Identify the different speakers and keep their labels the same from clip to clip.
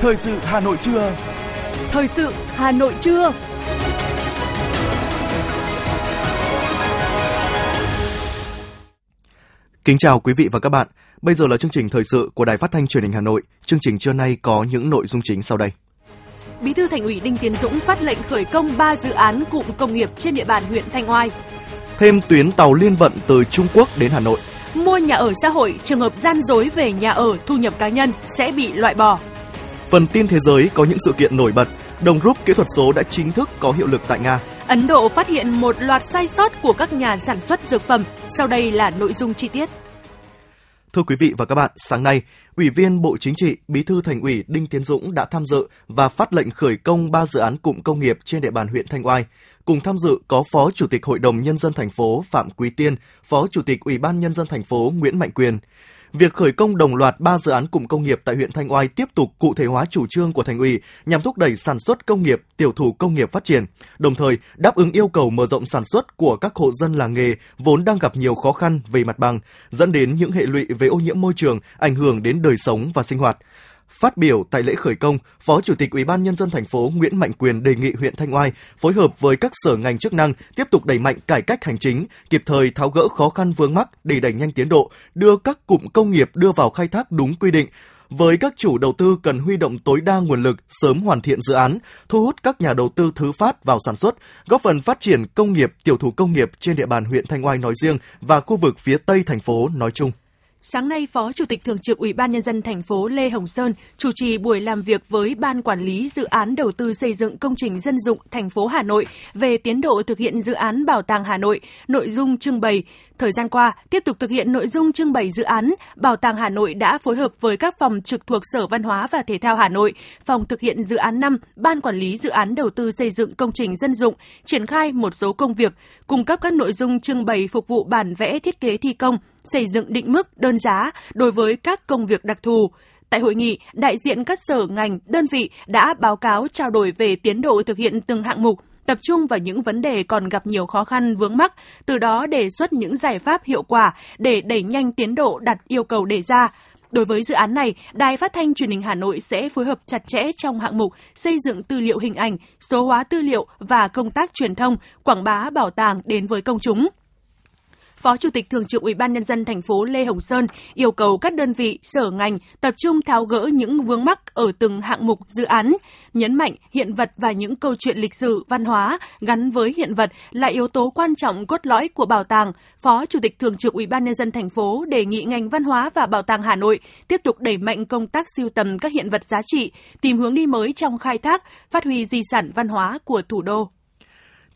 Speaker 1: Thời sự Hà Nội trưa.
Speaker 2: Thời sự Hà Nội trưa.
Speaker 3: Kính chào quý vị và các bạn. Bây giờ là chương trình thời sự của Đài Phát thanh Truyền hình Hà Nội. Chương trình trưa nay có những nội dung chính sau đây.
Speaker 2: Bí thư Thành ủy Đinh Tiến Dũng phát lệnh khởi công 3 dự án cụm công nghiệp trên địa bàn huyện Thanh Oai.
Speaker 3: Thêm tuyến tàu liên vận từ Trung Quốc đến Hà Nội.
Speaker 2: Mua nhà ở xã hội, trường hợp gian dối về nhà ở, thu nhập cá nhân sẽ bị loại bỏ.
Speaker 3: Phần tin thế giới có những sự kiện nổi bật. Đồng rút kỹ thuật số đã chính thức có hiệu lực tại Nga.
Speaker 2: Ấn Độ phát hiện một loạt sai sót của các nhà sản xuất dược phẩm. Sau đây là nội dung chi tiết.
Speaker 3: Thưa quý vị và các bạn, sáng nay, Ủy viên Bộ Chính trị, Bí thư Thành ủy Đinh Tiến Dũng đã tham dự và phát lệnh khởi công 3 dự án cụm công nghiệp trên địa bàn huyện Thanh Oai. Cùng tham dự có Phó Chủ tịch Hội đồng Nhân dân thành phố Phạm Quý Tiên, Phó Chủ tịch Ủy ban Nhân dân thành phố Nguyễn Mạnh Quyền. Việc khởi công đồng loạt 3 dự án cụm công nghiệp tại huyện Thanh Oai tiếp tục cụ thể hóa chủ trương của thành ủy nhằm thúc đẩy sản xuất công nghiệp, tiểu thủ công nghiệp phát triển, đồng thời đáp ứng yêu cầu mở rộng sản xuất của các hộ dân làng nghề vốn đang gặp nhiều khó khăn về mặt bằng, dẫn đến những hệ lụy về ô nhiễm môi trường, ảnh hưởng đến đời sống và sinh hoạt. Phát biểu tại lễ khởi công, Phó Chủ tịch Ủy ban nhân dân thành phố Nguyễn Mạnh Quyền đề nghị huyện Thanh Oai phối hợp với các sở ngành chức năng tiếp tục đẩy mạnh cải cách hành chính, kịp thời tháo gỡ khó khăn vướng mắc để đẩy nhanh tiến độ, đưa các cụm công nghiệp đưa vào khai thác đúng quy định, với các chủ đầu tư cần huy động tối đa nguồn lực sớm hoàn thiện dự án, thu hút các nhà đầu tư thứ phát vào sản xuất, góp phần phát triển công nghiệp, tiểu thủ công nghiệp trên địa bàn huyện Thanh Oai nói riêng và khu vực phía Tây thành phố nói chung.
Speaker 2: Sáng nay, Phó Chủ tịch Thường trực Ủy ban Nhân dân thành phố Lê Hồng Sơn chủ trì buổi làm việc với Ban Quản lý Dự án Đầu tư xây dựng công trình dân dụng thành phố Hà Nội về tiến độ thực hiện dự án Bảo tàng Hà Nội, nội dung trưng bày. Thời gian qua, tiếp tục thực hiện nội dung trưng bày dự án, Bảo tàng Hà Nội đã phối hợp với các phòng trực thuộc Sở Văn hóa và Thể thao Hà Nội, phòng thực hiện dự án 5, Ban Quản lý Dự án Đầu tư xây dựng công trình dân dụng, triển khai một số công việc, cung cấp các nội dung trưng bày phục vụ bản vẽ thiết kế thi công, xây dựng định mức đơn giá đối với các công việc đặc thù. Tại hội nghị, đại diện các sở ngành, đơn vị đã báo cáo trao đổi về tiến độ thực hiện từng hạng mục, tập trung vào những vấn đề còn gặp nhiều khó khăn vướng mắc, từ đó đề xuất những giải pháp hiệu quả để đẩy nhanh tiến độ đặt yêu cầu đề ra. Đối với dự án này, Đài Phát thanh Truyền hình Hà Nội sẽ phối hợp chặt chẽ trong hạng mục xây dựng tư liệu hình ảnh, số hóa tư liệu và công tác truyền thông, quảng bá bảo tàng đến với công chúng. Phó Chủ tịch Thường trực Ủy ban nhân dân thành phố Lê Hồng Sơn yêu cầu các đơn vị, sở ngành tập trung tháo gỡ những vướng mắc ở từng hạng mục dự án, nhấn mạnh hiện vật và những câu chuyện lịch sử, văn hóa gắn với hiện vật là yếu tố quan trọng cốt lõi của bảo tàng. Phó Chủ tịch Thường trực Ủy ban nhân dân thành phố đề nghị ngành văn hóa và bảo tàng Hà Nội tiếp tục đẩy mạnh công tác siêu tầm các hiện vật giá trị, tìm hướng đi mới trong khai thác, phát huy di sản văn hóa của thủ đô.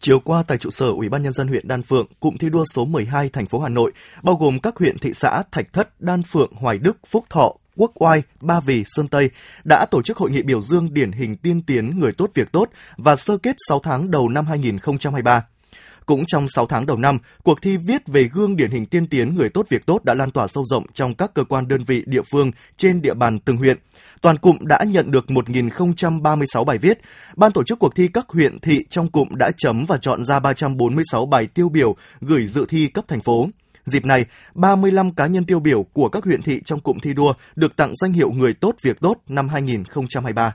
Speaker 3: Chiều qua tại trụ sở Ủy ban nhân dân huyện Đan Phượng, cụm thi đua số 12 thành phố Hà Nội, bao gồm các huyện thị xã Thạch Thất, Đan Phượng, Hoài Đức, Phúc Thọ, Quốc Oai, Ba Vì, Sơn Tây đã tổ chức hội nghị biểu dương điển hình tiên tiến người tốt việc tốt và sơ kết 6 tháng đầu năm 2023. Cũng trong 6 tháng đầu năm, cuộc thi viết về gương điển hình tiên tiến người tốt việc tốt đã lan tỏa sâu rộng trong các cơ quan đơn vị địa phương trên địa bàn từng huyện. Toàn cụm đã nhận được 1.036 bài viết. Ban tổ chức cuộc thi các huyện thị trong cụm đã chấm và chọn ra 346 bài tiêu biểu gửi dự thi cấp thành phố. Dịp này, 35 cá nhân tiêu biểu của các huyện thị trong cụm thi đua được tặng danh hiệu Người tốt việc tốt năm 2023.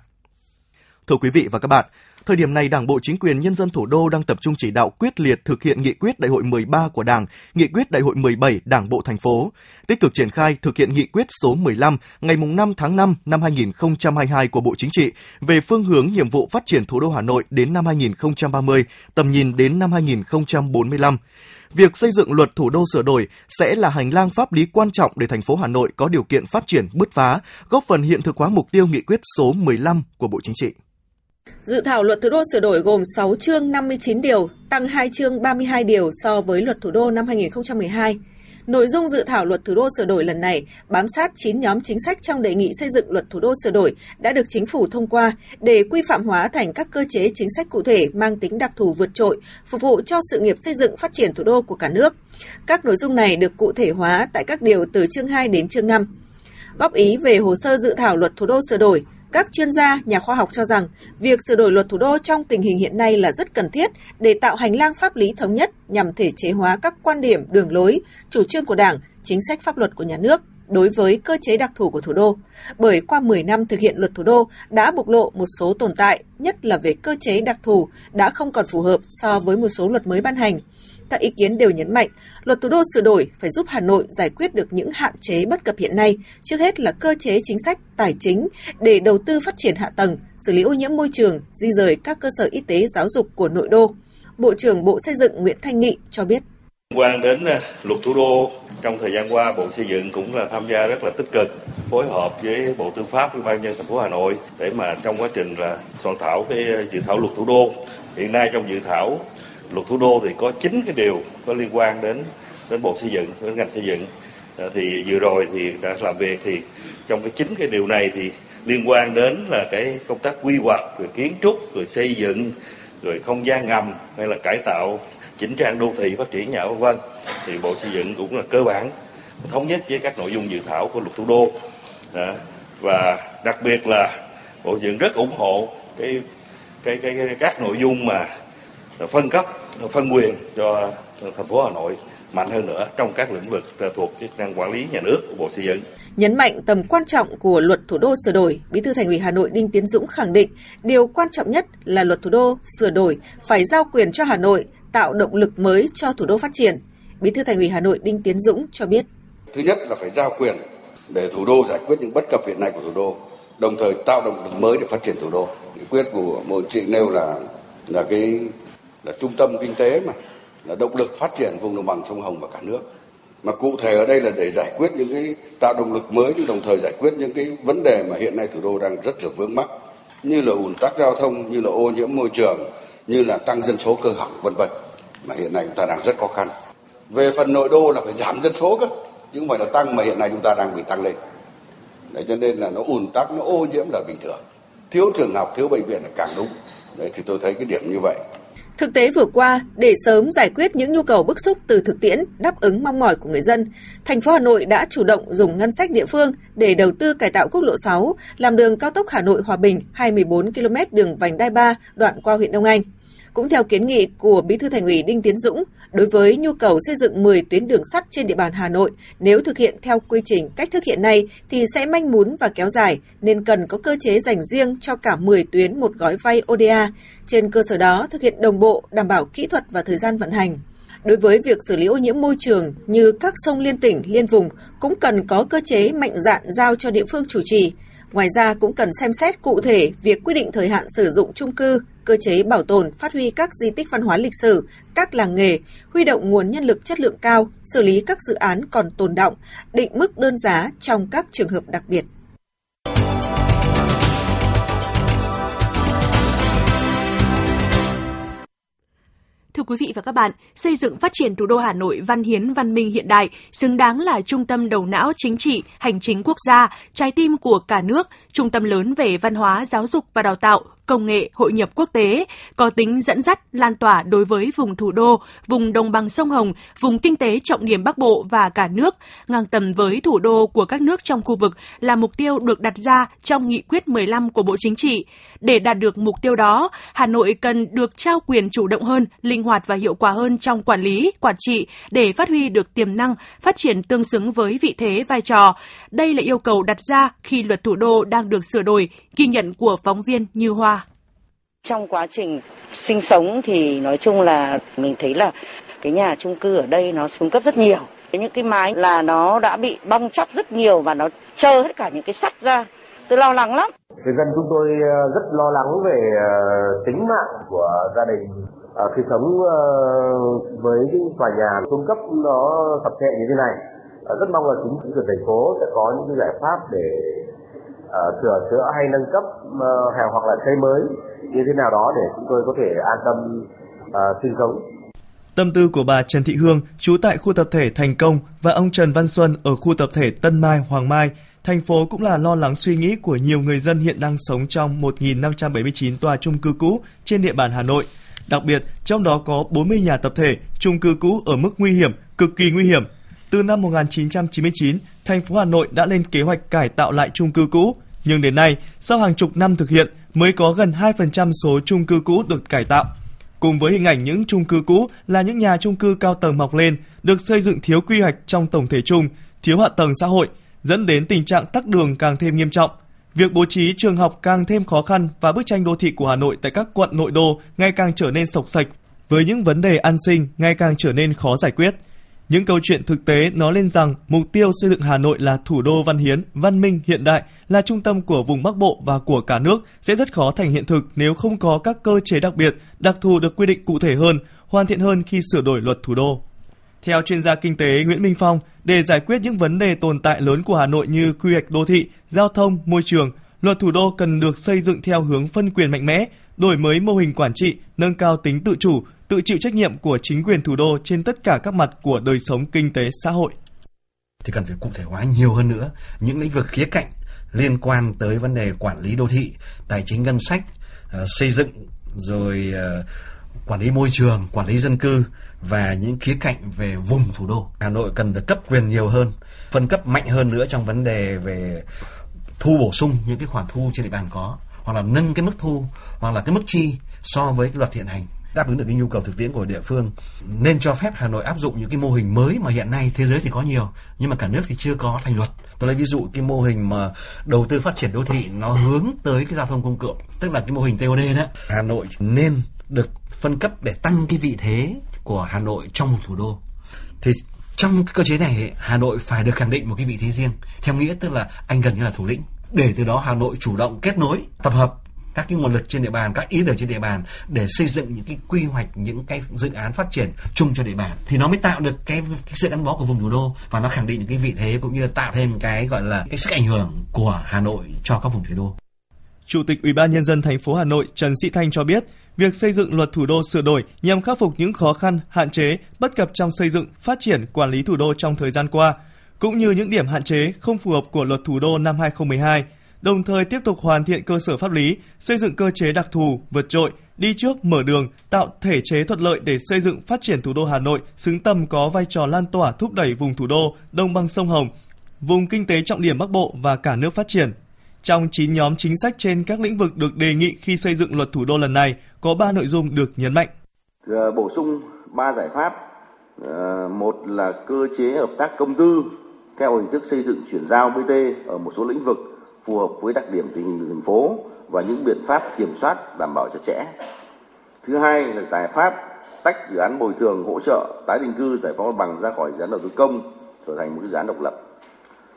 Speaker 3: Thưa quý vị và các bạn, Thời điểm này, Đảng bộ chính quyền nhân dân thủ đô đang tập trung chỉ đạo quyết liệt thực hiện nghị quyết Đại hội 13 của Đảng, nghị quyết Đại hội 17 Đảng bộ thành phố, tích cực triển khai thực hiện nghị quyết số 15 ngày 5 tháng 5 năm 2022 của Bộ Chính trị về phương hướng nhiệm vụ phát triển thủ đô Hà Nội đến năm 2030, tầm nhìn đến năm 2045 việc xây dựng luật thủ đô sửa đổi sẽ là hành lang pháp lý quan trọng để thành phố Hà Nội có điều kiện phát triển bứt phá, góp phần hiện thực hóa mục tiêu nghị quyết số 15 của Bộ Chính trị.
Speaker 4: Dự thảo luật thủ đô sửa đổi gồm 6 chương 59 điều, tăng 2 chương 32 điều so với luật thủ đô năm 2012. Nội dung dự thảo luật thủ đô sửa đổi lần này bám sát 9 nhóm chính sách trong đề nghị xây dựng luật thủ đô sửa đổi đã được chính phủ thông qua để quy phạm hóa thành các cơ chế chính sách cụ thể mang tính đặc thù vượt trội, phục vụ cho sự nghiệp xây dựng phát triển thủ đô của cả nước. Các nội dung này được cụ thể hóa tại các điều từ chương 2 đến chương 5. Góp ý về hồ sơ dự thảo luật thủ đô sửa đổi, các chuyên gia, nhà khoa học cho rằng việc sửa đổi luật thủ đô trong tình hình hiện nay là rất cần thiết để tạo hành lang pháp lý thống nhất nhằm thể chế hóa các quan điểm, đường lối, chủ trương của Đảng, chính sách pháp luật của nhà nước. đối với cơ chế đặc thù của thủ đô, bởi qua 10 năm thực hiện luật thủ đô đã bộc lộ một số tồn tại, nhất là về cơ chế đặc thù đã không còn phù hợp so với một số luật mới ban hành. Các ý kiến đều nhấn mạnh, luật thủ đô sửa đổi phải giúp Hà Nội giải quyết được những hạn chế bất cập hiện nay, trước hết là cơ chế chính sách, tài chính để đầu tư phát triển hạ tầng, xử lý ô nhiễm môi trường, di rời các cơ sở y tế giáo dục của nội đô. Bộ trưởng Bộ Xây dựng Nguyễn Thanh Nghị cho biết.
Speaker 1: Quan đến à, luật thủ đô trong thời gian qua Bộ Xây dựng cũng là tham gia rất là tích cực phối hợp với Bộ Tư pháp Ủy ban nhân thành phố Hà Nội để mà trong quá trình là soạn thảo cái dự thảo luật thủ đô. Hiện nay trong dự thảo luật thủ đô thì có 9 cái điều có liên quan đến đến Bộ Xây dựng, đến ngành xây dựng. À, thì vừa rồi thì đã làm việc thì trong cái chín cái điều này thì liên quan đến là cái công tác quy hoạch rồi kiến trúc rồi xây dựng rồi không gian ngầm hay là cải tạo chỉnh trang đô thị phát triển nhà vân vân. Thì bộ xây dựng cũng là cơ bản thống nhất với các nội dung dự thảo của luật thủ đô. Và đặc biệt là bộ xây dựng rất ủng hộ cái cái cái, cái các nội dung mà phân cấp phân quyền cho thành phố Hà Nội mạnh hơn nữa trong các lĩnh vực thuộc chức năng quản lý nhà nước của Bộ Xây dựng.
Speaker 4: Nhấn mạnh tầm quan trọng của luật thủ đô sửa đổi, Bí thư Thành ủy Hà Nội Đinh Tiến Dũng khẳng định điều quan trọng nhất là luật thủ đô sửa đổi phải giao quyền cho Hà Nội tạo động lực mới cho thủ đô phát triển. Bí thư Thành ủy Hà Nội Đinh Tiến Dũng cho biết.
Speaker 5: Thứ nhất là phải giao quyền để thủ đô giải quyết những bất cập hiện nay của thủ đô, đồng thời tạo động lực mới để phát triển thủ đô. Nghị quyết của Bộ Trị nêu là là cái là trung tâm kinh tế mà là động lực phát triển vùng đồng bằng sông Hồng và cả nước. Mà cụ thể ở đây là để giải quyết những cái tạo động lực mới nhưng đồng thời giải quyết những cái vấn đề mà hiện nay thủ đô đang rất là vướng mắc như là ủn tắc giao thông, như là ô nhiễm môi trường, như là tăng dân số cơ học vân vân mà hiện nay chúng ta đang rất khó khăn. Về phần nội đô là phải giảm dân số cơ chứ không phải là tăng mà hiện nay chúng ta đang bị tăng lên. Đấy cho nên là nó ùn tắc, nó ô nhiễm là bình thường. Thiếu trường học, thiếu bệnh viện là càng đúng. Đấy thì tôi thấy cái điểm như vậy.
Speaker 4: Thực tế vừa qua, để sớm giải quyết những nhu cầu bức xúc từ thực tiễn, đáp ứng mong mỏi của người dân, thành phố Hà Nội đã chủ động dùng ngân sách địa phương để đầu tư cải tạo quốc lộ 6, làm đường cao tốc Hà Nội Hòa Bình 24 km đường vành đai 3 đoạn qua huyện Đông Anh. Cũng theo kiến nghị của Bí thư Thành ủy Đinh Tiến Dũng, đối với nhu cầu xây dựng 10 tuyến đường sắt trên địa bàn Hà Nội, nếu thực hiện theo quy trình cách thức hiện nay thì sẽ manh mún và kéo dài, nên cần có cơ chế dành riêng cho cả 10 tuyến một gói vay ODA. Trên cơ sở đó thực hiện đồng bộ, đảm bảo kỹ thuật và thời gian vận hành. Đối với việc xử lý ô nhiễm môi trường như các sông liên tỉnh, liên vùng cũng cần có cơ chế mạnh dạn giao cho địa phương chủ trì. Ngoài ra cũng cần xem xét cụ thể việc quy định thời hạn sử dụng chung cư, cơ chế bảo tồn, phát huy các di tích văn hóa lịch sử, các làng nghề, huy động nguồn nhân lực chất lượng cao, xử lý các dự án còn tồn động, định mức đơn giá trong các trường hợp đặc biệt.
Speaker 2: Thưa quý vị và các bạn, xây dựng phát triển thủ đô Hà Nội văn hiến văn minh hiện đại, xứng đáng là trung tâm đầu não chính trị, hành chính quốc gia, trái tim của cả nước, trung tâm lớn về văn hóa, giáo dục và đào tạo, công nghệ, hội nhập quốc tế, có tính dẫn dắt, lan tỏa đối với vùng thủ đô, vùng đồng bằng sông Hồng, vùng kinh tế trọng điểm Bắc Bộ và cả nước, ngang tầm với thủ đô của các nước trong khu vực là mục tiêu được đặt ra trong nghị quyết 15 của Bộ Chính trị. Để đạt được mục tiêu đó, Hà Nội cần được trao quyền chủ động hơn, linh hoạt và hiệu quả hơn trong quản lý, quản trị để phát huy được tiềm năng, phát triển tương xứng với vị thế vai trò. Đây là yêu cầu đặt ra khi luật thủ đô đang được sửa đổi, ghi nhận của phóng viên Như Hoa.
Speaker 6: Trong quá trình sinh sống thì nói chung là mình thấy là cái nhà chung cư ở đây nó xuống cấp rất nhiều. Những cái mái là nó đã bị bong chóc rất nhiều và nó trơ hết cả những cái sắt ra. Tôi lo lắng lắm.
Speaker 7: Người dân chúng tôi ờ, rất lo lắng về ờ, tính mạng của gia đình à, khi sống với cái tòa nhà xuống cấp nó sập sệ như thế này. À, rất mong là chính quyền thành phố sẽ có những cái giải pháp để uh, sửa chữa hay nâng cấp uh, hoặc là xây mới như thế nào đó để chúng tôi có thể an tâm uh, sinh sống.
Speaker 3: Tâm tư của bà Trần Thị Hương, trú tại khu tập thể Thành Công và ông Trần Văn Xuân ở khu tập thể Tân Mai, Hoàng Mai, thành phố cũng là lo lắng suy nghĩ của nhiều người dân hiện đang sống trong 1.579 tòa chung cư cũ trên địa bàn Hà Nội. Đặc biệt, trong đó có 40 nhà tập thể, chung cư cũ ở mức nguy hiểm, cực kỳ nguy hiểm. Từ năm 1999, thành phố Hà Nội đã lên kế hoạch cải tạo lại chung cư cũ, nhưng đến nay, sau hàng chục năm thực hiện, mới có gần 2% số chung cư cũ được cải tạo. Cùng với hình ảnh những chung cư cũ là những nhà chung cư cao tầng mọc lên, được xây dựng thiếu quy hoạch trong tổng thể chung, thiếu hạ tầng xã hội,
Speaker 8: dẫn đến tình trạng tắc đường càng thêm nghiêm trọng. Việc bố trí trường học càng thêm khó khăn và bức tranh đô thị của Hà Nội tại các quận nội đô ngày càng trở nên sộc sạch với những vấn đề an sinh ngày càng trở nên khó giải quyết. Những câu chuyện thực tế nói lên rằng mục tiêu xây dựng Hà Nội là thủ đô văn hiến, văn minh, hiện đại, là trung tâm của vùng Bắc Bộ và của cả nước sẽ rất khó thành hiện thực nếu không có các cơ chế đặc biệt, đặc thù được quy định cụ thể hơn, hoàn thiện hơn khi sửa đổi luật thủ đô. Theo chuyên gia kinh tế Nguyễn Minh Phong, để giải quyết những vấn đề tồn tại lớn của Hà Nội như quy hoạch đô thị, giao thông, môi trường, luật thủ đô cần được xây dựng theo hướng phân quyền mạnh mẽ, đổi mới mô hình quản trị, nâng cao tính tự chủ, tự chịu trách nhiệm của chính quyền thủ đô trên tất cả các mặt của đời sống kinh tế xã hội.
Speaker 9: Thì cần phải cụ thể hóa nhiều hơn nữa những lĩnh vực khía cạnh liên quan tới vấn đề quản lý đô thị, tài chính ngân sách, ờ, xây dựng rồi ờ, quản lý môi trường, quản lý dân cư và những khía cạnh về vùng thủ đô. Hà Nội cần được cấp quyền nhiều hơn, phân cấp mạnh hơn nữa trong vấn đề về thu bổ sung những cái khoản thu trên địa bàn có hoặc là nâng cái mức thu hoặc là cái mức chi so với cái luật hiện hành đáp ứng được cái nhu cầu thực tiễn của địa phương. Nên cho phép Hà Nội áp dụng những cái mô hình mới mà hiện nay thế giới thì có nhiều, nhưng mà cả nước thì chưa có thành luật. Tôi lấy ví dụ cái mô hình mà đầu tư phát triển đô thị, nó hướng tới cái giao thông công cộng, tức là cái mô hình TOD đó. Hà Nội nên được phân cấp để tăng cái vị thế của Hà Nội trong một thủ đô. Thì trong cái cơ chế này Hà Nội phải được khẳng định một cái vị thế riêng, theo nghĩa tức là anh gần như là thủ lĩnh. Để từ đó Hà Nội chủ động kết nối, tập hợp các cái nguồn lực trên địa bàn các ý tưởng trên địa bàn để xây dựng những cái quy hoạch những cái dự án phát triển chung cho địa bàn thì nó mới tạo được cái, cái sự gắn bó của vùng thủ đô và nó khẳng định những cái vị thế cũng như là tạo thêm cái gọi là cái sức ảnh hưởng của Hà Nội cho các vùng thủ đô.
Speaker 8: Chủ tịch Ủy ban nhân dân thành phố Hà Nội Trần Sĩ Thanh cho biết, việc xây dựng luật thủ đô sửa đổi nhằm khắc phục những khó khăn, hạn chế, bất cập trong xây dựng, phát triển, quản lý thủ đô trong thời gian qua, cũng như những điểm hạn chế không phù hợp của luật thủ đô năm 2012 đồng thời tiếp tục hoàn thiện cơ sở pháp lý, xây dựng cơ chế đặc thù, vượt trội, đi trước mở đường, tạo thể chế thuận lợi để xây dựng phát triển thủ đô Hà Nội xứng tầm có vai trò lan tỏa thúc đẩy vùng thủ đô, đồng bằng sông Hồng, vùng kinh tế trọng điểm Bắc Bộ và cả nước phát triển. Trong 9 nhóm chính sách trên các lĩnh vực được đề nghị khi xây dựng luật thủ đô lần này, có 3 nội dung được nhấn mạnh.
Speaker 10: Ờ, bổ sung 3 giải pháp. Ờ, một là cơ chế hợp tác công tư theo hình thức xây dựng chuyển giao BT ở một số lĩnh vực phù hợp với đặc điểm tình hình thành phố và những biện pháp kiểm soát, đảm bảo chặt chẽ. Thứ hai là giải pháp tách dự án bồi thường hỗ trợ tái định cư giải phóng mặt bằng ra khỏi dự án đầu tư công trở thành một dự án độc lập.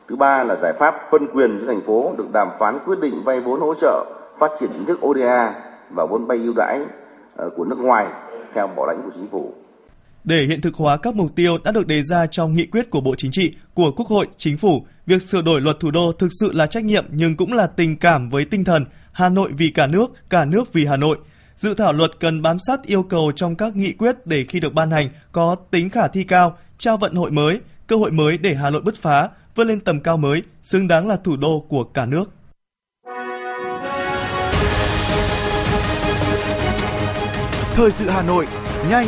Speaker 10: Thứ ba là giải pháp phân quyền cho thành phố được đàm phán quyết định vay vốn hỗ trợ phát triển hình thức ODA và vốn vay ưu đãi ờ, của nước ngoài theo bảo lãnh của chính phủ.
Speaker 8: Để hiện thực hóa các mục tiêu đã được đề ra trong nghị quyết của Bộ Chính trị, của Quốc hội, Chính phủ, việc sửa đổi luật thủ đô thực sự là trách nhiệm nhưng cũng là tình cảm với tinh thần Hà Nội vì cả nước, cả nước vì Hà Nội. Dự thảo luật cần bám sát yêu cầu trong các nghị quyết để khi được ban hành có tính khả thi cao, trao vận hội mới, cơ hội mới để Hà Nội bứt phá, vươn lên tầm cao mới, xứng đáng là thủ đô của cả nước.
Speaker 11: Thời sự Hà Nội, nhanh,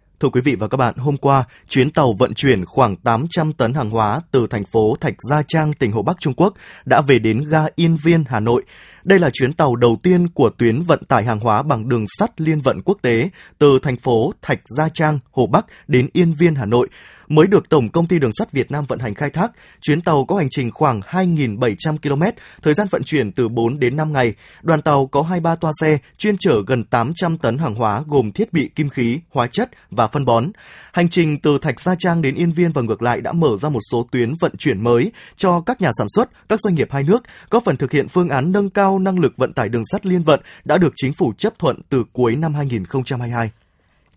Speaker 8: Thưa quý vị và các bạn, hôm qua, chuyến tàu vận chuyển khoảng 800 tấn hàng hóa từ thành phố Thạch Gia Trang, tỉnh Hồ Bắc Trung Quốc đã về đến ga Yên Viên, Hà Nội. Đây là chuyến tàu đầu tiên của tuyến vận tải hàng hóa bằng đường sắt liên vận quốc tế từ thành phố Thạch Gia Trang, Hồ Bắc đến Yên Viên, Hà Nội mới được Tổng Công ty Đường sắt Việt Nam vận hành khai thác. Chuyến tàu có hành trình khoảng 2.700 km, thời gian vận chuyển từ 4 đến 5 ngày. Đoàn tàu có 23 toa xe, chuyên chở gần 800 tấn hàng hóa gồm thiết bị kim khí, hóa chất và phân bón. Hành trình từ Thạch Gia Trang đến Yên Viên và ngược lại đã mở ra một số tuyến vận chuyển mới cho các nhà sản xuất, các doanh nghiệp hai nước, góp phần thực hiện phương án nâng cao năng lực vận tải đường sắt liên vận đã được chính phủ chấp thuận từ cuối năm 2022.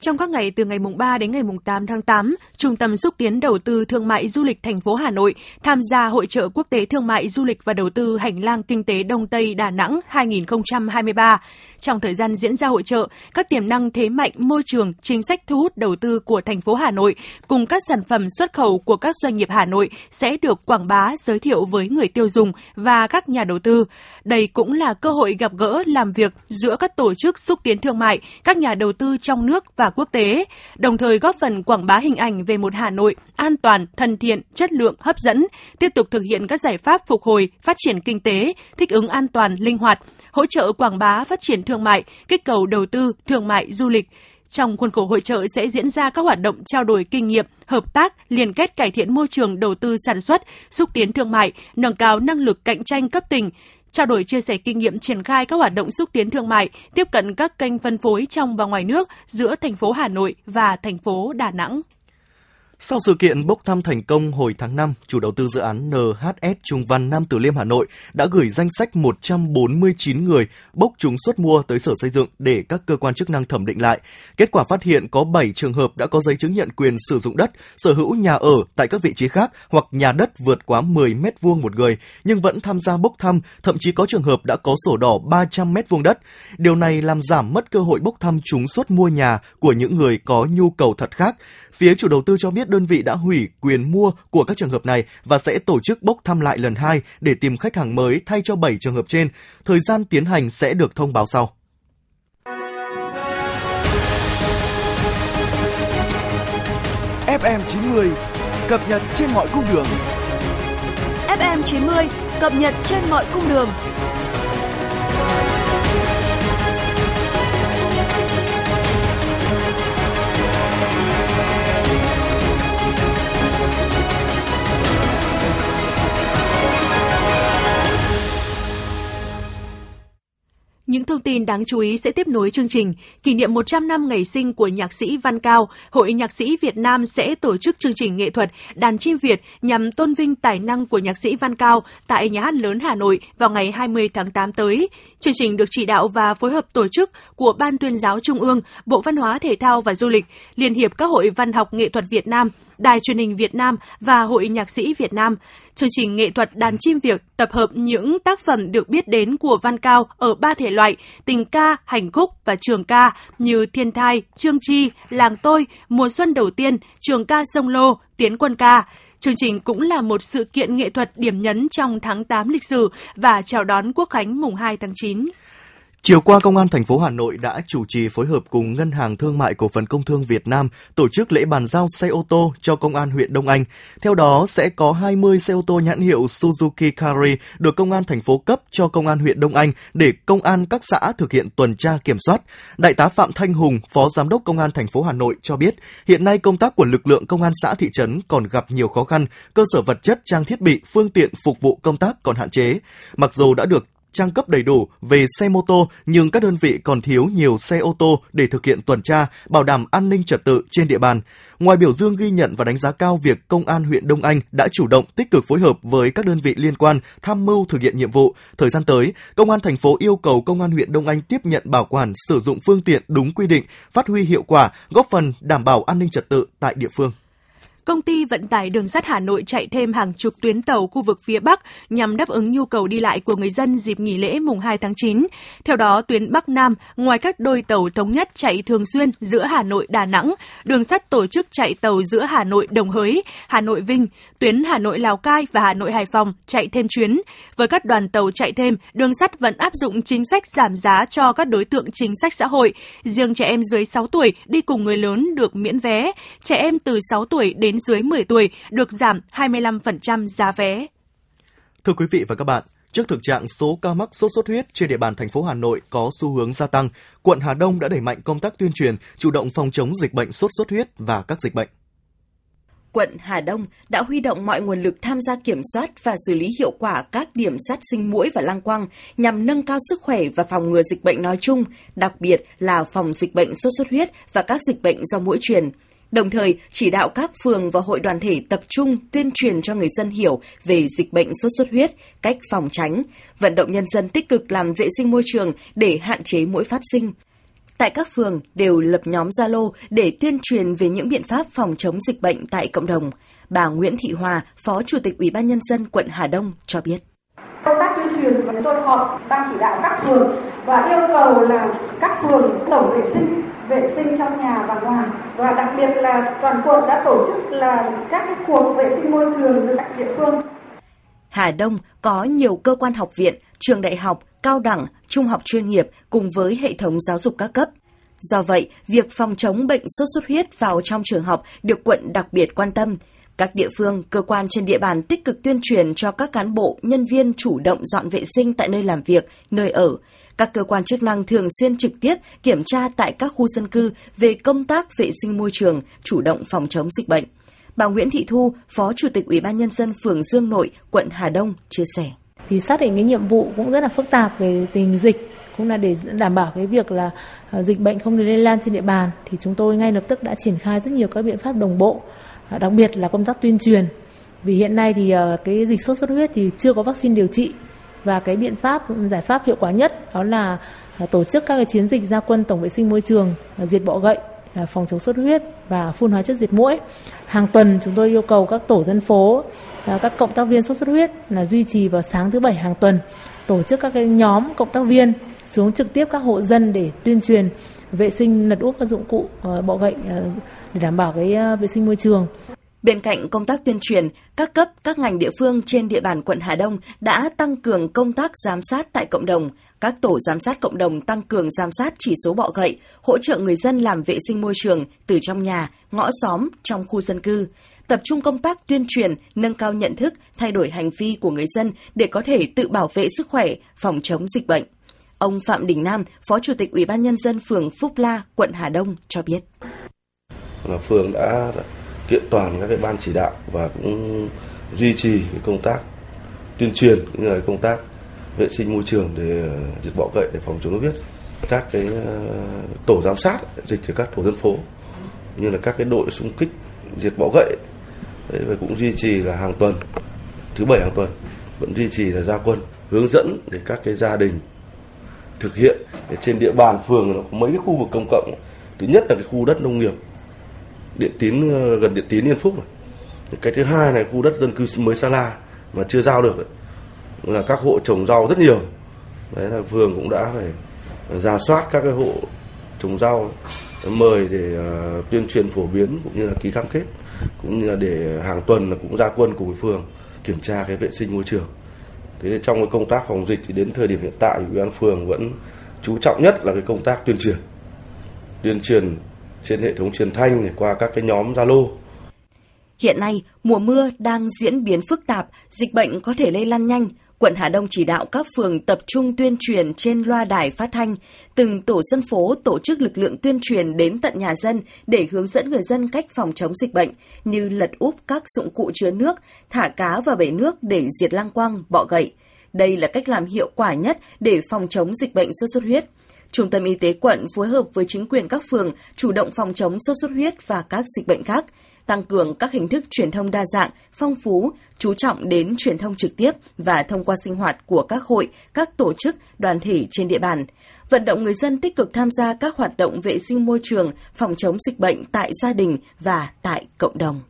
Speaker 2: Trong các ngày từ ngày mùng 3 đến ngày mùng 8 tháng 8, Trung tâm xúc tiến đầu tư thương mại du lịch thành phố Hà Nội tham gia hội trợ quốc tế thương mại du lịch và đầu tư hành lang kinh tế Đông Tây Đà Nẵng 2023. Trong thời gian diễn ra hội trợ, các tiềm năng thế mạnh môi trường, chính sách thu hút đầu tư của thành phố Hà Nội cùng các sản phẩm xuất khẩu của các doanh nghiệp Hà Nội sẽ được quảng bá, giới thiệu với người tiêu dùng và các nhà đầu tư. Đây cũng là cơ hội gặp gỡ làm việc giữa các tổ chức xúc tiến thương mại, các nhà đầu tư trong nước và và quốc tế, đồng thời góp phần quảng bá hình ảnh về một Hà Nội an toàn, thân thiện, chất lượng, hấp dẫn, tiếp tục thực hiện các giải pháp phục hồi, phát triển kinh tế, thích ứng an toàn, linh hoạt, hỗ trợ quảng bá phát triển thương mại, kích cầu đầu tư, thương mại, du lịch. Trong khuôn khổ hội trợ sẽ diễn ra các hoạt động trao đổi kinh nghiệm, hợp tác, liên kết cải thiện môi trường đầu tư sản xuất, xúc tiến thương mại, nâng cao năng lực cạnh tranh cấp tỉnh, trao đổi chia sẻ kinh nghiệm triển khai các hoạt động xúc tiến thương mại, tiếp cận các kênh phân phối trong và ngoài nước giữa thành phố Hà Nội và thành phố Đà Nẵng.
Speaker 3: Sau sự kiện bốc thăm thành công hồi tháng 5, chủ đầu tư dự án NHS Trung Văn Nam Từ Liêm Hà Nội đã gửi danh sách 149 người bốc chúng xuất mua tới Sở Xây dựng để các cơ quan chức năng thẩm định lại. Kết quả phát hiện có 7 trường hợp đã có giấy chứng nhận quyền sử dụng đất, sở hữu nhà ở tại các vị trí khác hoặc nhà đất vượt quá 10 mét vuông một người nhưng vẫn tham gia bốc thăm, thậm chí có trường hợp đã có sổ đỏ 300 mét vuông đất. Điều này làm giảm mất cơ hội bốc thăm chúng suất mua nhà của những người có nhu cầu thật khác. Phía chủ đầu tư cho biết đơn vị đã hủy quyền mua của các trường hợp này và sẽ tổ chức bốc thăm lại lần hai để tìm khách hàng mới thay cho 7 trường hợp trên. Thời gian tiến hành sẽ được thông báo sau.
Speaker 11: FM 90 cập nhật trên mọi cung đường.
Speaker 12: FM 90 cập nhật trên mọi cung đường.
Speaker 2: Những thông tin đáng chú ý sẽ tiếp nối chương trình. Kỷ niệm 100 năm ngày sinh của nhạc sĩ Văn Cao, Hội Nhạc sĩ Việt Nam sẽ tổ chức chương trình nghệ thuật Đàn chim Việt nhằm tôn vinh tài năng của nhạc sĩ Văn Cao tại Nhà hát lớn Hà Nội vào ngày 20 tháng 8 tới. Chương trình được chỉ đạo và phối hợp tổ chức của Ban tuyên giáo Trung ương, Bộ Văn hóa Thể thao và Du lịch, Liên hiệp các hội văn học nghệ thuật Việt Nam, Đài truyền hình Việt Nam và Hội Nhạc sĩ Việt Nam. Chương trình nghệ thuật Đàn chim Việt tập hợp những tác phẩm được biết đến của Văn Cao ở ba thể loại tình ca, hành khúc và trường ca như Thiên thai, Trương Chi, Làng tôi, Mùa xuân đầu tiên, Trường ca sông Lô, Tiến quân ca. Chương trình cũng là một sự kiện nghệ thuật điểm nhấn trong tháng 8 lịch sử và chào đón Quốc khánh mùng 2 tháng 9.
Speaker 3: Chiều qua, Công an thành phố Hà Nội đã chủ trì phối hợp cùng Ngân hàng Thương mại Cổ phần Công thương Việt Nam tổ chức lễ bàn giao xe ô tô cho Công an huyện Đông Anh. Theo đó, sẽ có 20 xe ô tô nhãn hiệu Suzuki Carry được Công an thành phố cấp cho Công an huyện Đông Anh để Công an các xã thực hiện tuần tra kiểm soát. Đại tá Phạm Thanh Hùng, Phó Giám đốc Công an thành phố Hà Nội cho biết, hiện nay công tác của lực lượng Công an xã thị trấn còn gặp nhiều khó khăn, cơ sở vật chất, trang thiết bị, phương tiện phục vụ công tác còn hạn chế. Mặc dù đã được trang cấp đầy đủ về xe mô tô nhưng các đơn vị còn thiếu nhiều xe ô tô để thực hiện tuần tra, bảo đảm an ninh trật tự trên địa bàn. Ngoài biểu dương ghi nhận và đánh giá cao việc Công an huyện Đông Anh đã chủ động tích cực phối hợp với các đơn vị liên quan tham mưu thực hiện nhiệm vụ, thời gian tới, Công an thành phố yêu cầu Công an huyện Đông Anh tiếp nhận bảo quản sử dụng phương tiện đúng quy định, phát huy hiệu quả, góp phần đảm bảo an ninh trật tự tại địa phương
Speaker 2: công ty vận tải đường sắt Hà Nội chạy thêm hàng chục tuyến tàu khu vực phía Bắc nhằm đáp ứng nhu cầu đi lại của người dân dịp nghỉ lễ mùng 2 tháng 9. Theo đó, tuyến Bắc Nam, ngoài các đôi tàu thống nhất chạy thường xuyên giữa Hà Nội Đà Nẵng, đường sắt tổ chức chạy tàu giữa Hà Nội Đồng Hới, Hà Nội Vinh, tuyến Hà Nội Lào Cai và Hà Nội Hải Phòng chạy thêm chuyến. Với các đoàn tàu chạy thêm, đường sắt vẫn áp dụng chính sách giảm giá cho các đối tượng chính sách xã hội. Riêng trẻ em dưới 6 tuổi đi cùng người lớn được miễn vé, trẻ em từ 6 tuổi đến dưới 10 tuổi được giảm 25% giá vé.
Speaker 3: Thưa quý vị và các bạn, Trước thực trạng số ca mắc sốt xuất huyết trên địa bàn thành phố Hà Nội có xu hướng gia tăng, quận Hà Đông đã đẩy mạnh công tác tuyên truyền, chủ động phòng chống dịch bệnh sốt xuất huyết và các dịch bệnh
Speaker 13: quận Hà Đông đã huy động mọi nguồn lực tham gia kiểm soát và xử lý hiệu quả các điểm sát sinh mũi và lăng quăng nhằm nâng cao sức khỏe và phòng ngừa dịch bệnh nói chung, đặc biệt là phòng dịch bệnh sốt xuất huyết và các dịch bệnh do mũi truyền. Đồng thời, chỉ đạo các phường và hội đoàn thể tập trung tuyên truyền cho người dân hiểu về dịch bệnh sốt xuất huyết, cách phòng tránh, vận động nhân dân tích cực làm vệ sinh môi trường để hạn chế mũi phát sinh. tại các phường đều lập nhóm Zalo để tuyên truyền về những biện pháp phòng chống dịch bệnh tại cộng đồng. Bà Nguyễn Thị Hòa, Phó Chủ tịch Ủy ban nhân dân quận Hà Đông cho biết.
Speaker 14: Công tác tuyên truyền và tôi họp ban chỉ đạo các phường và yêu cầu là các phường tổng vệ sinh vệ sinh trong nhà và ngoài và đặc biệt là toàn quận đã tổ chức là các cái cuộc vệ sinh môi trường với các địa phương.
Speaker 13: Hà Đông có nhiều cơ quan học viện, trường đại học, cao đẳng, trung học chuyên nghiệp cùng với hệ thống giáo dục các cấp. Do vậy, việc phòng chống bệnh sốt xuất huyết vào trong trường học được quận đặc biệt quan tâm. Các địa phương, cơ quan trên địa bàn tích cực tuyên truyền cho các cán bộ, nhân viên chủ động dọn vệ sinh tại nơi làm việc, nơi ở. Các cơ quan chức năng thường xuyên trực tiếp kiểm tra tại các khu dân cư về công tác vệ sinh môi trường, chủ động phòng chống dịch bệnh. Bà Nguyễn Thị Thu, Phó Chủ tịch Ủy ban nhân dân phường Dương Nội, quận Hà Đông chia sẻ.
Speaker 15: Thì xác định cái nhiệm vụ cũng rất là phức tạp về tình dịch cũng là để đảm bảo cái việc là à, dịch bệnh không lây lan trên địa bàn thì chúng tôi ngay lập tức đã triển khai rất nhiều các biện pháp đồng bộ à, đặc biệt là công tác tuyên truyền vì hiện nay thì à, cái dịch sốt xuất huyết thì chưa có vaccine điều trị và cái biện pháp giải pháp hiệu quả nhất đó là à, tổ chức các cái chiến dịch gia quân tổng vệ sinh môi trường à, diệt bọ gậy à, phòng chống sốt huyết và phun hóa chất diệt mũi. Hàng tuần chúng tôi yêu cầu các tổ dân phố, các cộng tác viên sốt xuất huyết là duy trì vào sáng thứ bảy hàng tuần tổ chức các cái nhóm cộng tác viên xuống trực tiếp các hộ dân để tuyên truyền vệ sinh lật úp các dụng cụ ờ, bọ gậy ờ, để đảm bảo cái ờ, vệ sinh môi trường.
Speaker 13: Bên cạnh công tác tuyên truyền, các cấp, các ngành địa phương trên địa bàn quận Hà Đông đã tăng cường công tác giám sát tại cộng đồng. Các tổ giám sát cộng đồng tăng cường giám sát chỉ số bọ gậy, hỗ trợ người dân làm vệ sinh môi trường từ trong nhà, ngõ xóm, trong khu dân cư. Tập trung công tác tuyên truyền, nâng cao nhận thức, thay đổi hành vi của người dân để có thể tự bảo vệ sức khỏe, phòng chống dịch bệnh. Ông Phạm Đình Nam, Phó Chủ tịch Ủy ban Nhân dân phường Phúc La, quận Hà Đông cho biết.
Speaker 16: Phường đã kiện toàn các cái ban chỉ đạo và cũng duy trì công tác tuyên truyền cũng như là công tác vệ sinh môi trường để ờ, diệt bọ gậy để phòng chống sốt huyết các cái ờ, tổ giám sát dịch ở các tổ dân phố như là các cái đội xung kích diệt bọ gậy. Đấy, và cũng duy trì là hàng tuần thứ bảy hàng tuần vẫn duy trì là gia quân hướng dẫn để các cái gia đình thực hiện. Để trên địa bàn phường nó có mấy cái khu vực công cộng. Thứ nhất là cái khu đất nông nghiệp điện tín ờ, gần điện tín yên phúc này. cái thứ hai này khu đất dân cư mới sa la mà chưa giao được đấy. là các hộ trồng rau rất nhiều đấy là phường cũng đã phải ra soát các cái hộ trồng rau mời để uh, tuyên truyền phổ biến cũng như là ký cam kết cũng như là để hàng tuần là cũng ra quân cùng với phường kiểm tra cái vệ sinh môi trường thế trong cái công tác phòng dịch thì đến thời điểm hiện tại ủy ban phường vẫn chú trọng nhất là cái công tác tuyên truyền tuyên truyền trên hệ thống truyền thanh này qua các cái nhóm Zalo.
Speaker 13: Hiện nay, mùa mưa đang diễn biến phức tạp, dịch bệnh có thể lây lan nhanh. Quận Hà Đông chỉ đạo các phường tập trung tuyên truyền trên loa đài phát thanh, từng tổ dân phố tổ chức lực lượng tuyên truyền đến tận nhà dân để hướng dẫn người dân cách phòng chống dịch bệnh như lật úp các dụng cụ chứa nước, thả cá vào bể nước để diệt lang quang, bọ gậy. Đây là cách làm hiệu quả nhất để phòng chống dịch bệnh sốt xuất huyết. Trung tâm Y tế quận phối hợp với chính quyền các phường chủ động phòng chống sốt xuất huyết và các dịch bệnh khác, tăng cường các hình thức truyền thông đa dạng, phong phú, chú trọng đến truyền thông trực tiếp và thông qua sinh hoạt của các hội, các tổ chức, đoàn thể trên địa bàn. Vận động người dân tích cực tham gia các hoạt động vệ sinh môi trường, phòng chống dịch bệnh tại gia đình và tại cộng đồng.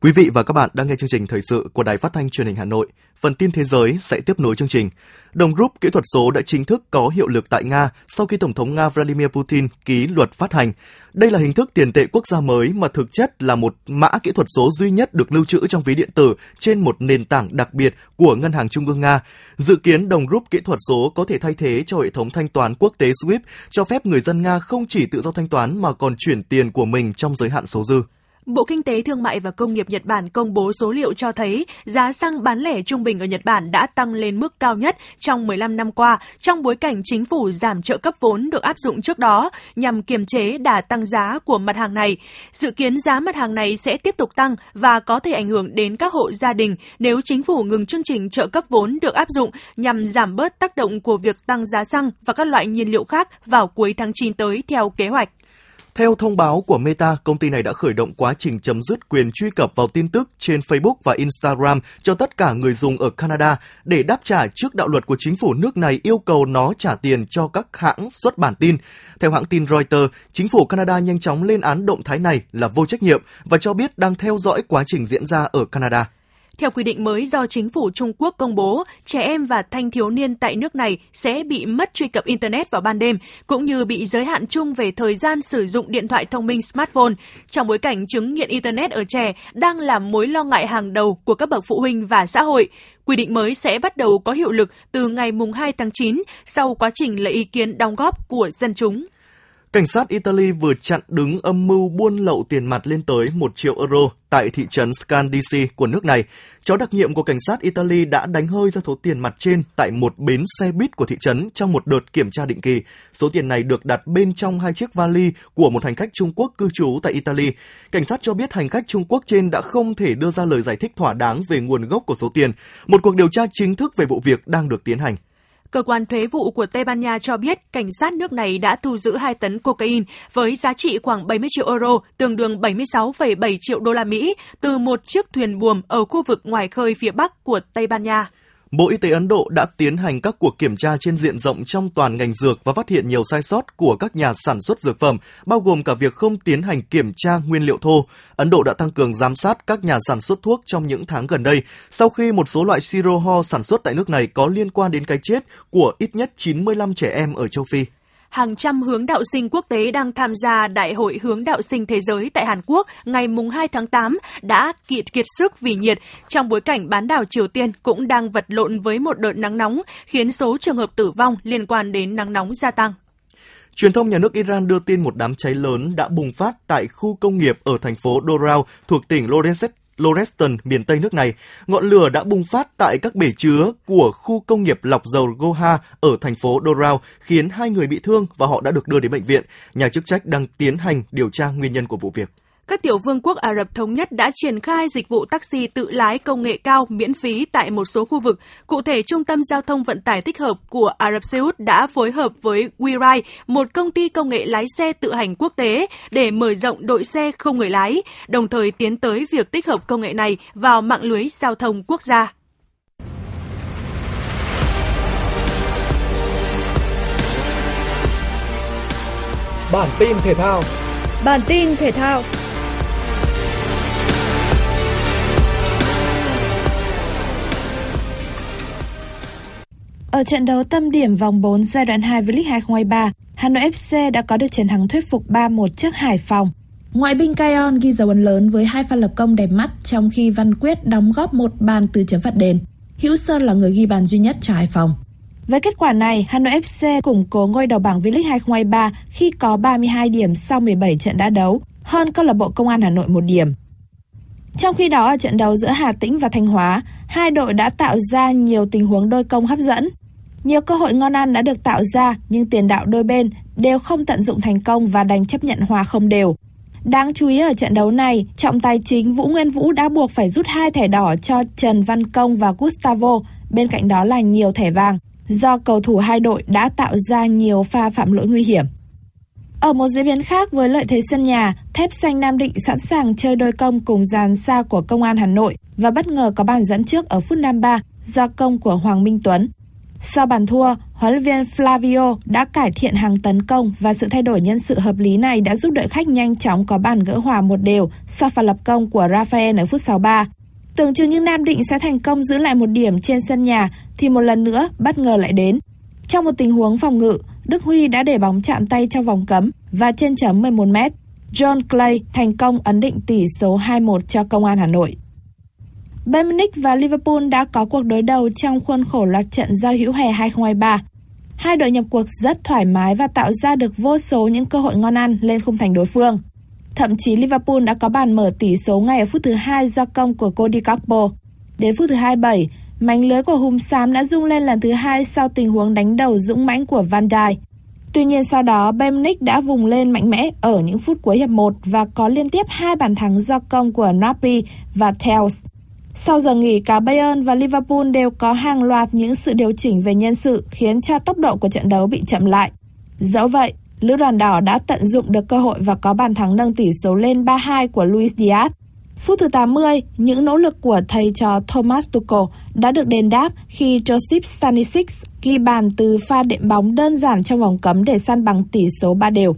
Speaker 3: Quý vị và các bạn đang nghe chương trình thời sự của Đài Phát thanh Truyền hình Hà Nội. Phần tin thế giới sẽ tiếp nối chương trình. Đồng rút kỹ thuật số đã chính thức có hiệu lực tại Nga sau khi Tổng thống Nga Vladimir Putin ký luật phát hành. Đây là hình thức tiền tệ quốc gia mới mà thực chất là một mã kỹ thuật số duy nhất được lưu trữ trong ví điện tử trên một nền tảng đặc biệt của Ngân hàng Trung ương Nga. Dự kiến đồng rút kỹ thuật số có thể thay thế cho hệ thống thanh toán quốc tế SWIFT, cho phép người dân Nga không chỉ tự do thanh toán mà còn chuyển tiền của mình trong giới hạn số dư.
Speaker 2: Bộ Kinh tế, Thương mại và Công nghiệp Nhật Bản công bố số liệu cho thấy giá xăng bán lẻ trung bình ở Nhật Bản đã tăng lên mức cao nhất trong 15 năm qua trong bối cảnh chính phủ giảm trợ cấp vốn được áp dụng trước đó nhằm kiềm chế đà tăng giá của mặt hàng này. Dự kiến giá mặt hàng này sẽ tiếp tục tăng và có thể ảnh hưởng đến các hộ gia đình nếu chính phủ ngừng chương trình trợ cấp vốn được áp dụng nhằm giảm bớt tác động của việc tăng giá xăng và các loại nhiên liệu khác vào cuối tháng 9 tới theo kế hoạch.
Speaker 3: Theo thông báo của Meta, công ty này đã khởi động quá trình chấm dứt quyền truy cập vào tin tức trên Facebook và Instagram cho tất cả người dùng ở Canada để đáp trả trước đạo luật của chính phủ nước này yêu cầu nó trả tiền cho các hãng xuất bản tin. Theo hãng tin Reuters, chính phủ Canada nhanh chóng lên án động thái này là vô trách nhiệm và cho biết đang theo dõi quá trình diễn ra ở Canada.
Speaker 2: Theo quy định mới do chính phủ Trung Quốc công bố, trẻ em và thanh thiếu niên tại nước này sẽ bị mất truy cập Internet vào ban đêm, cũng như bị giới hạn chung về thời gian sử dụng điện thoại thông minh smartphone, trong bối cảnh chứng nghiện Internet ở trẻ đang là mối lo ngại hàng đầu của các bậc phụ huynh và xã hội. Quy định mới sẽ bắt đầu có hiệu lực từ ngày 2 tháng 9 sau quá trình lấy ý kiến đóng góp của dân chúng.
Speaker 3: Cảnh sát Italy vừa chặn đứng âm mưu buôn lậu tiền mặt lên tới 1 triệu euro tại thị trấn Scandisi của nước này. Chó đặc nhiệm của cảnh sát Italy đã đánh hơi ra số tiền mặt trên tại một bến xe buýt của thị trấn trong một đợt kiểm tra định kỳ. Số tiền này được đặt bên trong hai chiếc vali của một hành khách Trung Quốc cư trú tại Italy. Cảnh sát cho biết hành khách Trung Quốc trên đã không thể đưa ra lời giải thích thỏa đáng về nguồn gốc của số tiền. Một cuộc điều tra chính thức về vụ việc đang được tiến hành.
Speaker 2: Cơ quan thuế vụ của Tây Ban Nha cho biết cảnh sát nước này đã thu giữ 2 tấn cocaine với giá trị khoảng 70 triệu euro, tương đương 76,7 triệu đô la Mỹ, từ một chiếc thuyền buồm ở khu vực ngoài khơi phía bắc của Tây Ban Nha.
Speaker 3: Bộ Y tế Ấn Độ đã tiến hành các cuộc kiểm tra trên diện rộng trong toàn ngành dược và phát hiện nhiều sai sót của các nhà sản xuất dược phẩm, bao gồm cả việc không tiến hành kiểm tra nguyên liệu thô. Ấn Độ đã tăng cường giám sát các nhà sản xuất thuốc trong những tháng gần đây, sau khi một số loại siro ho sản xuất tại nước này có liên quan đến cái chết của ít nhất 95 trẻ em ở châu Phi
Speaker 2: hàng trăm hướng đạo sinh quốc tế đang tham gia Đại hội hướng đạo sinh thế giới tại Hàn Quốc ngày 2 tháng 8 đã kiệt kiệt sức vì nhiệt trong bối cảnh bán đảo Triều Tiên cũng đang vật lộn với một đợt nắng nóng, khiến số trường hợp tử vong liên quan đến nắng nóng gia tăng.
Speaker 3: Truyền thông nhà nước Iran đưa tin một đám cháy lớn đã bùng phát tại khu công nghiệp ở thành phố Dorao thuộc tỉnh Lorenset Loreston, miền Tây nước này. Ngọn lửa đã bùng phát tại các bể chứa của khu công nghiệp lọc dầu Goha ở thành phố Dorao, khiến hai người bị thương và họ đã được đưa đến bệnh viện. Nhà chức trách đang tiến hành điều tra nguyên nhân của vụ việc
Speaker 2: các tiểu vương quốc Ả Rập Thống Nhất đã triển khai dịch vụ taxi tự lái công nghệ cao miễn phí tại một số khu vực. Cụ thể, Trung tâm Giao thông Vận tải tích hợp của Ả Rập Xê Út đã phối hợp với WeRide, một công ty công nghệ lái xe tự hành quốc tế, để mở rộng đội xe không người lái, đồng thời tiến tới việc tích hợp công nghệ này vào mạng lưới giao thông quốc gia.
Speaker 11: Bản tin thể thao
Speaker 12: Bản tin thể thao
Speaker 17: Ở trận đấu tâm điểm vòng 4 giai đoạn 2 V-League 2023, Hà Nội FC đã có được chiến thắng thuyết phục 3-1 trước Hải Phòng. Ngoại binh Cayon ghi dấu ấn lớn với hai pha lập công đẹp mắt trong khi Văn Quyết đóng góp một bàn từ chấm phạt đền. Hữu Sơn là người ghi bàn duy nhất cho Hải Phòng. Với kết quả này, Hà Nội FC củng cố ngôi đầu bảng V-League 2023 khi có 32 điểm sau 17 trận đã đấu, hơn câu lạc bộ Công an Hà Nội một điểm. Trong khi đó ở trận đấu giữa Hà Tĩnh và Thanh Hóa, hai đội đã tạo ra nhiều tình huống đôi công hấp dẫn. Nhiều cơ hội ngon ăn đã được tạo ra nhưng tiền đạo đôi bên đều không tận dụng thành công và đành chấp nhận hòa không đều. Đáng chú ý ở trận đấu này, trọng tài chính Vũ Nguyên Vũ đã buộc phải rút hai thẻ đỏ cho Trần Văn Công và Gustavo, bên cạnh đó là nhiều thẻ vàng, do cầu thủ hai đội đã tạo ra nhiều pha phạm lỗi nguy hiểm. Ở một diễn biến khác với lợi thế sân nhà, Thép Xanh Nam Định sẵn sàng chơi đôi công cùng dàn xa của Công an Hà Nội và bất ngờ có bàn dẫn trước ở phút 53 do công của Hoàng Minh Tuấn. Sau bàn thua, huấn luyện viên Flavio đã cải thiện hàng tấn công và sự thay đổi nhân sự hợp lý này đã giúp đội khách nhanh chóng có bàn gỡ hòa một đều sau pha lập công của Rafael ở phút 63. Tưởng chừng như Nam Định sẽ thành công giữ lại một điểm trên sân nhà thì một lần nữa bất ngờ lại đến. Trong một tình huống phòng ngự, Đức Huy đã để bóng chạm tay trong vòng cấm và trên chấm 11 mét. John Clay thành công ấn định tỷ số 2-1 cho Công an Hà Nội. Bayern Munich và Liverpool đã có cuộc đối đầu trong khuôn khổ loạt trận giao hữu hè 2023. Hai đội nhập cuộc rất thoải mái và tạo ra được vô số những cơ hội ngon ăn lên khung thành đối phương. Thậm chí Liverpool đã có bàn mở tỷ số ngay ở phút thứ hai do công của Cody Gakpo. Đến phút thứ 27, mảnh lưới của Hùng Xám đã rung lên lần thứ hai sau tình huống đánh đầu dũng mãnh của Van Dijk. Tuy nhiên sau đó Bayern Munich đã vùng lên mạnh mẽ ở những phút cuối hiệp 1 và có liên tiếp hai bàn thắng do công của Napoli và Tels. Sau giờ nghỉ, cả Bayern và Liverpool đều có hàng loạt những sự điều chỉnh về nhân sự khiến cho tốc độ của trận đấu bị chậm lại. Dẫu vậy, Lữ đoàn đỏ đã tận dụng được cơ hội và có bàn thắng nâng tỷ số lên 3-2 của Luis Diaz. Phút thứ 80, những nỗ lực của thầy trò Thomas Tuchel đã được đền đáp khi Josip Stanisic ghi bàn từ pha đệm bóng đơn giản trong vòng cấm để săn bằng tỷ số 3 đều.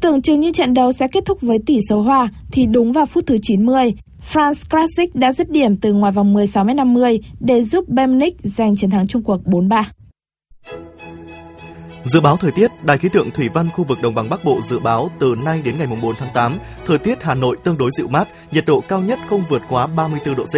Speaker 17: Tưởng chừng như trận đấu sẽ kết thúc với tỷ số hòa thì đúng vào phút thứ 90, Franz Classic đã dứt điểm từ ngoài vòng 16m50 để giúp Bayern Munich giành chiến thắng chung cuộc 4-3.
Speaker 3: Dự báo thời tiết, Đài khí tượng thủy văn khu vực đồng bằng Bắc Bộ dự báo từ nay đến ngày 4 tháng 8, thời tiết Hà Nội tương đối dịu mát, nhiệt độ cao nhất không vượt quá 34 độ C.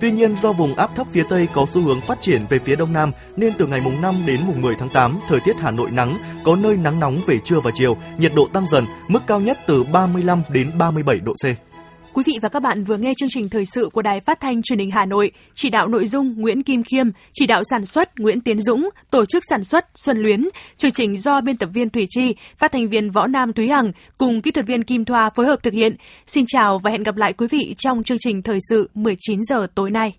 Speaker 3: Tuy nhiên do vùng áp thấp phía Tây có xu hướng phát triển về phía Đông Nam nên từ ngày mùng 5 đến mùng 10 tháng 8, thời tiết Hà Nội nắng, có nơi nắng nóng về trưa và chiều, nhiệt độ tăng dần, mức cao nhất từ 35 đến 37 độ C.
Speaker 2: Quý vị và các bạn vừa nghe chương trình thời sự của Đài Phát thanh Truyền hình Hà Nội, chỉ đạo nội dung Nguyễn Kim Khiêm, chỉ đạo sản xuất Nguyễn Tiến Dũng, tổ chức sản xuất Xuân Luyến, chương trình do biên tập viên Thủy Chi, phát thanh viên Võ Nam Thúy Hằng cùng kỹ thuật viên Kim Thoa phối hợp thực hiện. Xin chào và hẹn gặp lại quý vị trong chương trình thời sự 19 giờ tối nay.